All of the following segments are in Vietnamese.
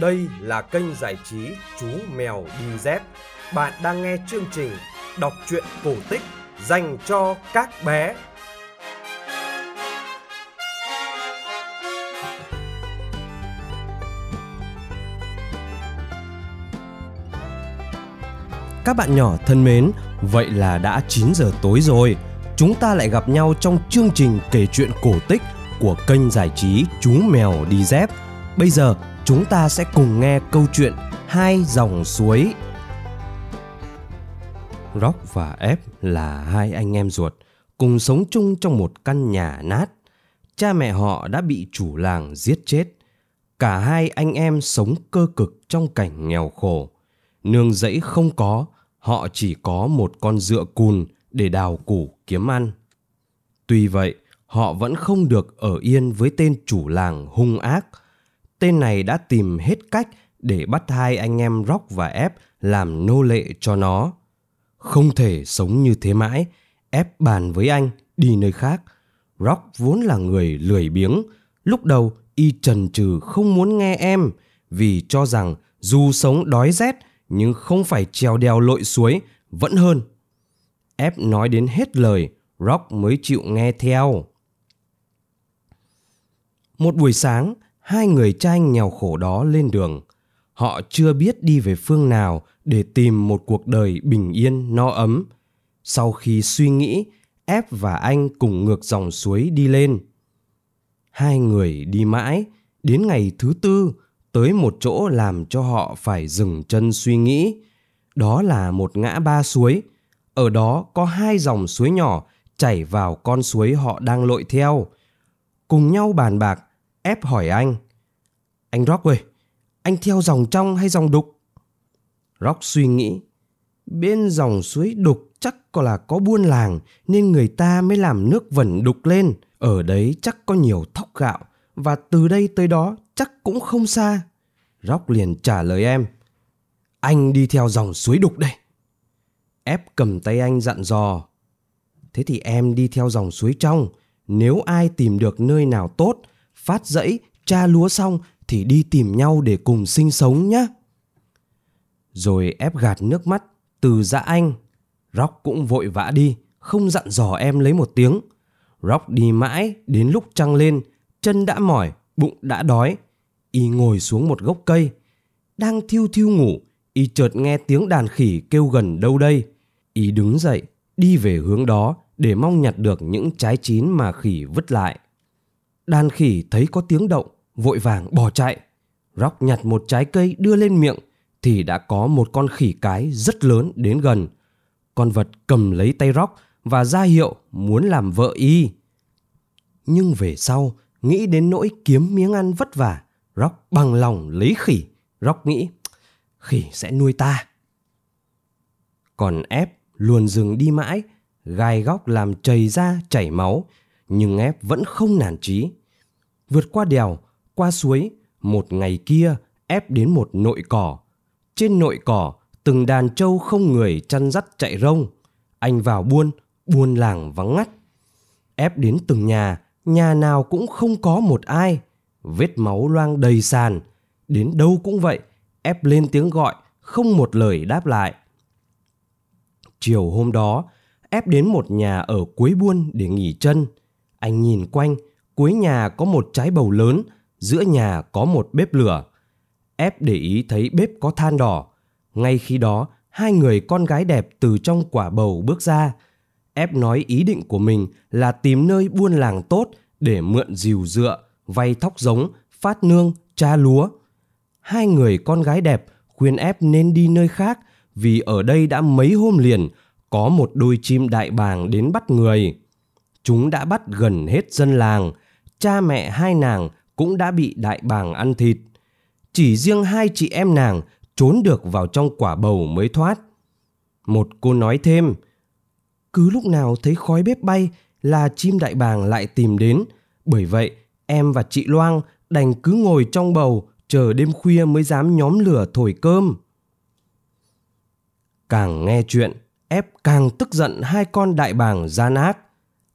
Đây là kênh giải trí Chú Mèo Đi Dép. Bạn đang nghe chương trình đọc truyện cổ tích dành cho các bé. Các bạn nhỏ thân mến, vậy là đã 9 giờ tối rồi. Chúng ta lại gặp nhau trong chương trình kể chuyện cổ tích của kênh giải trí Chú Mèo Đi Dép. Bây giờ chúng ta sẽ cùng nghe câu chuyện Hai dòng suối. Rock và Ép là hai anh em ruột, cùng sống chung trong một căn nhà nát. Cha mẹ họ đã bị chủ làng giết chết. Cả hai anh em sống cơ cực trong cảnh nghèo khổ. Nương rẫy không có, họ chỉ có một con dựa cùn để đào củ kiếm ăn. Tuy vậy, họ vẫn không được ở yên với tên chủ làng hung ác – tên này đã tìm hết cách để bắt hai anh em Rock và ép làm nô lệ cho nó. Không thể sống như thế mãi, ép bàn với anh đi nơi khác. Rock vốn là người lười biếng, lúc đầu y trần trừ không muốn nghe em vì cho rằng dù sống đói rét nhưng không phải trèo đèo lội suối vẫn hơn. Ép nói đến hết lời, Rock mới chịu nghe theo. Một buổi sáng, hai người trai nghèo khổ đó lên đường. Họ chưa biết đi về phương nào để tìm một cuộc đời bình yên no ấm. Sau khi suy nghĩ, ép và anh cùng ngược dòng suối đi lên. Hai người đi mãi, đến ngày thứ tư, tới một chỗ làm cho họ phải dừng chân suy nghĩ. Đó là một ngã ba suối. Ở đó có hai dòng suối nhỏ chảy vào con suối họ đang lội theo. Cùng nhau bàn bạc, ép hỏi anh. Anh Rock ơi, anh theo dòng trong hay dòng đục? Rock suy nghĩ. Bên dòng suối đục chắc có là có buôn làng nên người ta mới làm nước vẩn đục lên. Ở đấy chắc có nhiều thóc gạo và từ đây tới đó chắc cũng không xa. Rock liền trả lời em. Anh đi theo dòng suối đục đây. Ép cầm tay anh dặn dò. Thế thì em đi theo dòng suối trong. Nếu ai tìm được nơi nào tốt, phát dẫy, tra lúa xong thì đi tìm nhau để cùng sinh sống nhé. Rồi ép gạt nước mắt từ dạ anh. Rock cũng vội vã đi, không dặn dò em lấy một tiếng. Rock đi mãi đến lúc trăng lên, chân đã mỏi, bụng đã đói. Y ngồi xuống một gốc cây. Đang thiêu thiêu ngủ, Y chợt nghe tiếng đàn khỉ kêu gần đâu đây. Y đứng dậy, đi về hướng đó để mong nhặt được những trái chín mà khỉ vứt lại. Đàn khỉ thấy có tiếng động, vội vàng bỏ chạy. Rock nhặt một trái cây đưa lên miệng thì đã có một con khỉ cái rất lớn đến gần. Con vật cầm lấy tay Rock và ra hiệu muốn làm vợ y. Nhưng về sau, nghĩ đến nỗi kiếm miếng ăn vất vả, Rock bằng lòng lấy khỉ. Rock nghĩ, khỉ sẽ nuôi ta. Còn ép luôn dừng đi mãi, gai góc làm chảy ra chảy máu, nhưng ép vẫn không nản chí. Vượt qua đèo, qua suối, một ngày kia ép đến một nội cỏ. Trên nội cỏ, từng đàn trâu không người chăn dắt chạy rông. Anh vào buôn, buôn làng vắng ngắt. Ép đến từng nhà, nhà nào cũng không có một ai. Vết máu loang đầy sàn. Đến đâu cũng vậy, ép lên tiếng gọi, không một lời đáp lại. Chiều hôm đó, ép đến một nhà ở cuối buôn để nghỉ chân. Anh nhìn quanh, cuối nhà có một trái bầu lớn, giữa nhà có một bếp lửa. Ép để ý thấy bếp có than đỏ. Ngay khi đó, hai người con gái đẹp từ trong quả bầu bước ra. Ép nói ý định của mình là tìm nơi buôn làng tốt để mượn dìu dựa, vay thóc giống, phát nương, tra lúa. Hai người con gái đẹp khuyên ép nên đi nơi khác vì ở đây đã mấy hôm liền có một đôi chim đại bàng đến bắt người. Chúng đã bắt gần hết dân làng, cha mẹ hai nàng cũng đã bị đại bàng ăn thịt. Chỉ riêng hai chị em nàng trốn được vào trong quả bầu mới thoát. Một cô nói thêm, cứ lúc nào thấy khói bếp bay là chim đại bàng lại tìm đến. Bởi vậy, em và chị Loang đành cứ ngồi trong bầu chờ đêm khuya mới dám nhóm lửa thổi cơm. Càng nghe chuyện, ép càng tức giận hai con đại bàng gian ác.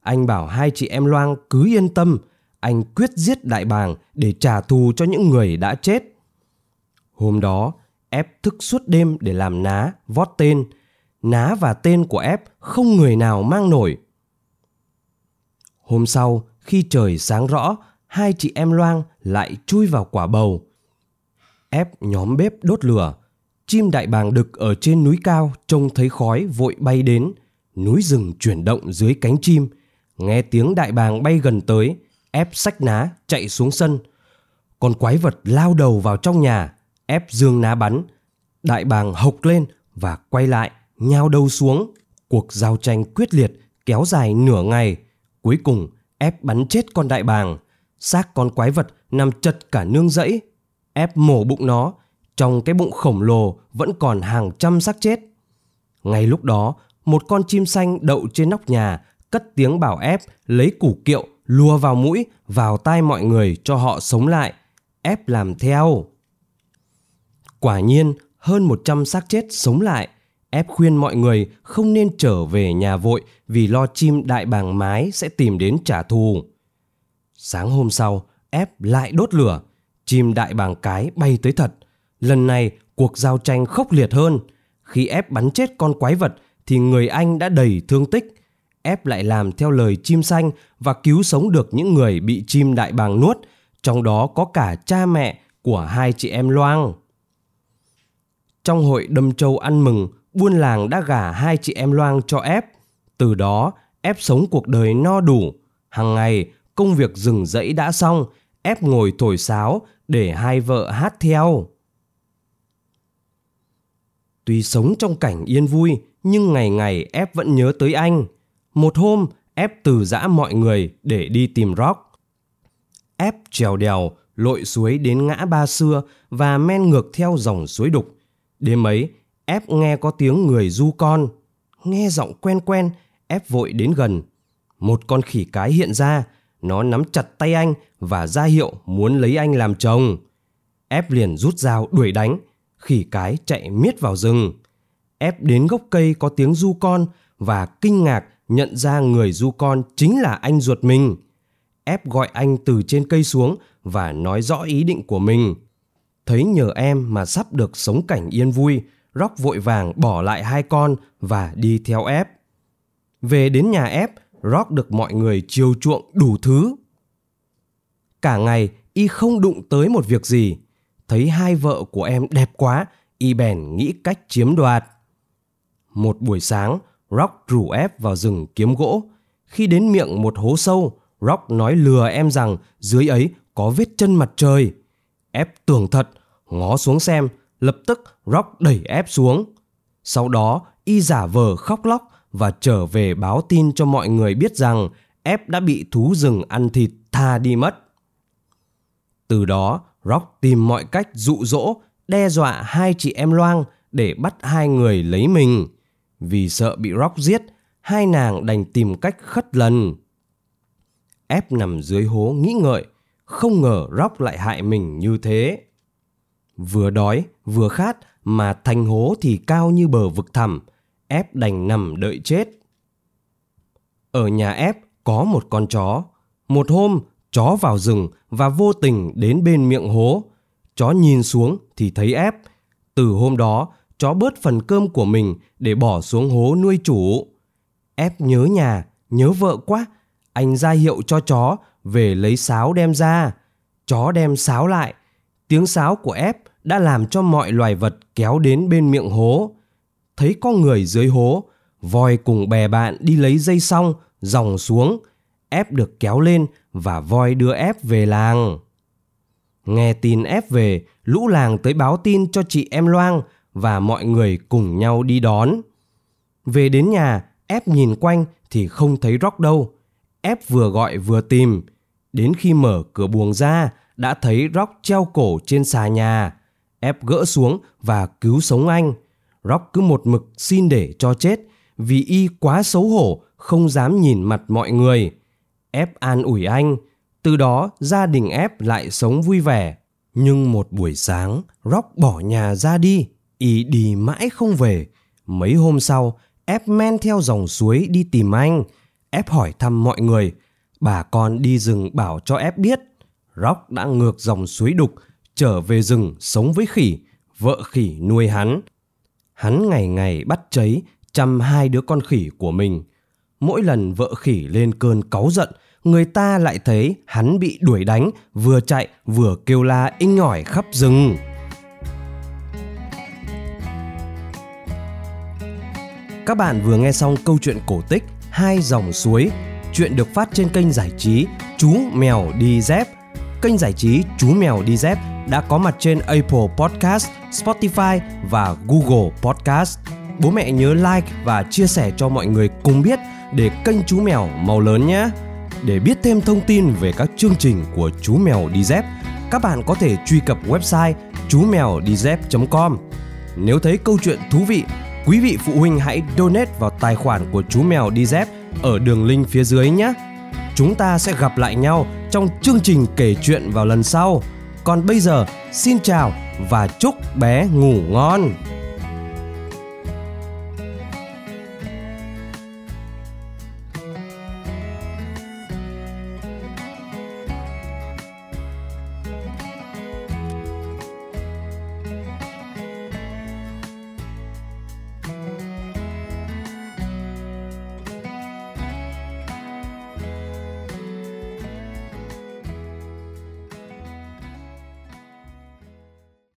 Anh bảo hai chị em Loang cứ yên tâm, anh quyết giết đại bàng để trả thù cho những người đã chết. Hôm đó, ép thức suốt đêm để làm ná, vót tên. Ná và tên của ép không người nào mang nổi. Hôm sau, khi trời sáng rõ, hai chị em Loang lại chui vào quả bầu. Ép nhóm bếp đốt lửa. Chim đại bàng đực ở trên núi cao trông thấy khói vội bay đến. Núi rừng chuyển động dưới cánh chim. Nghe tiếng đại bàng bay gần tới, ép sách ná chạy xuống sân. Con quái vật lao đầu vào trong nhà, ép dương ná bắn. Đại bàng hộc lên và quay lại, nhao đầu xuống. Cuộc giao tranh quyết liệt kéo dài nửa ngày. Cuối cùng ép bắn chết con đại bàng. Xác con quái vật nằm chật cả nương rẫy. Ép mổ bụng nó, trong cái bụng khổng lồ vẫn còn hàng trăm xác chết. Ngay lúc đó, một con chim xanh đậu trên nóc nhà cất tiếng bảo ép lấy củ kiệu lùa vào mũi, vào tai mọi người cho họ sống lại, ép làm theo. Quả nhiên, hơn 100 xác chết sống lại, ép khuyên mọi người không nên trở về nhà vội vì lo chim đại bàng mái sẽ tìm đến trả thù. Sáng hôm sau, ép lại đốt lửa, chim đại bàng cái bay tới thật. Lần này, cuộc giao tranh khốc liệt hơn. Khi ép bắn chết con quái vật, thì người anh đã đầy thương tích ép lại làm theo lời chim xanh và cứu sống được những người bị chim đại bàng nuốt, trong đó có cả cha mẹ của hai chị em Loang. Trong hội đâm châu ăn mừng, buôn làng đã gả hai chị em Loang cho ép. Từ đó, ép sống cuộc đời no đủ. Hàng ngày, công việc rừng rẫy đã xong, ép ngồi thổi sáo để hai vợ hát theo. Tuy sống trong cảnh yên vui, nhưng ngày ngày ép vẫn nhớ tới anh – một hôm, ép từ giã mọi người để đi tìm Rock. Ép trèo đèo, lội suối đến ngã ba xưa và men ngược theo dòng suối đục. Đêm ấy, ép nghe có tiếng người du con. Nghe giọng quen quen, ép vội đến gần. Một con khỉ cái hiện ra, nó nắm chặt tay anh và ra hiệu muốn lấy anh làm chồng. Ép liền rút dao đuổi đánh, khỉ cái chạy miết vào rừng. Ép đến gốc cây có tiếng du con và kinh ngạc nhận ra người du con chính là anh ruột mình. Ép gọi anh từ trên cây xuống và nói rõ ý định của mình. Thấy nhờ em mà sắp được sống cảnh yên vui, rock vội vàng bỏ lại hai con và đi theo ép. Về đến nhà ép, rock được mọi người chiều chuộng đủ thứ. Cả ngày, y không đụng tới một việc gì. Thấy hai vợ của em đẹp quá, y bèn nghĩ cách chiếm đoạt. Một buổi sáng Rock rủ ép vào rừng kiếm gỗ. Khi đến miệng một hố sâu, Rock nói lừa em rằng dưới ấy có vết chân mặt trời. Ép tưởng thật, ngó xuống xem, lập tức Rock đẩy ép xuống. Sau đó, y giả vờ khóc lóc và trở về báo tin cho mọi người biết rằng ép đã bị thú rừng ăn thịt tha đi mất. Từ đó, Rock tìm mọi cách dụ dỗ, đe dọa hai chị em Loang để bắt hai người lấy mình. Vì sợ bị Rock giết, hai nàng đành tìm cách khất lần. Ép nằm dưới hố nghĩ ngợi, không ngờ Rock lại hại mình như thế. Vừa đói, vừa khát mà thành hố thì cao như bờ vực thẳm, ép đành nằm đợi chết. Ở nhà ép có một con chó. Một hôm, chó vào rừng và vô tình đến bên miệng hố. Chó nhìn xuống thì thấy ép. Từ hôm đó, chó bớt phần cơm của mình để bỏ xuống hố nuôi chủ. Ép nhớ nhà, nhớ vợ quá, anh ra hiệu cho chó về lấy sáo đem ra. Chó đem sáo lại, tiếng sáo của ép đã làm cho mọi loài vật kéo đến bên miệng hố. Thấy có người dưới hố, voi cùng bè bạn đi lấy dây xong, dòng xuống, ép được kéo lên và voi đưa ép về làng. Nghe tin ép về, lũ làng tới báo tin cho chị em Loang và mọi người cùng nhau đi đón. Về đến nhà, ép nhìn quanh thì không thấy Rock đâu. Ép vừa gọi vừa tìm. Đến khi mở cửa buồng ra, đã thấy Rock treo cổ trên xà nhà. Ép gỡ xuống và cứu sống anh. Rock cứ một mực xin để cho chết vì y quá xấu hổ không dám nhìn mặt mọi người. Ép an ủi anh. Từ đó gia đình ép lại sống vui vẻ. Nhưng một buổi sáng, Rock bỏ nhà ra đi y đi mãi không về mấy hôm sau ép men theo dòng suối đi tìm anh ép hỏi thăm mọi người bà con đi rừng bảo cho ép biết rock đã ngược dòng suối đục trở về rừng sống với khỉ vợ khỉ nuôi hắn. Hắn ngày ngày bắt cháy chăm hai đứa con khỉ của mình. Mỗi lần vợ khỉ lên cơn cáu giận, người ta lại thấy hắn bị đuổi đánh, vừa chạy vừa kêu la inh ỏi khắp rừng. Các bạn vừa nghe xong câu chuyện cổ tích Hai dòng suối. Chuyện được phát trên kênh giải trí Chú Mèo Đi Dép. Kênh giải trí Chú Mèo Đi Dép đã có mặt trên Apple Podcast, Spotify và Google Podcast. Bố mẹ nhớ like và chia sẻ cho mọi người cùng biết để kênh Chú Mèo màu lớn nhé. Để biết thêm thông tin về các chương trình của Chú Mèo Đi Dép, các bạn có thể truy cập website chú mèo đi dép.com. Nếu thấy câu chuyện thú vị, quý vị phụ huynh hãy donate vào tài khoản của chú mèo đi dép ở đường link phía dưới nhé. Chúng ta sẽ gặp lại nhau trong chương trình kể chuyện vào lần sau. Còn bây giờ, xin chào và chúc bé ngủ ngon.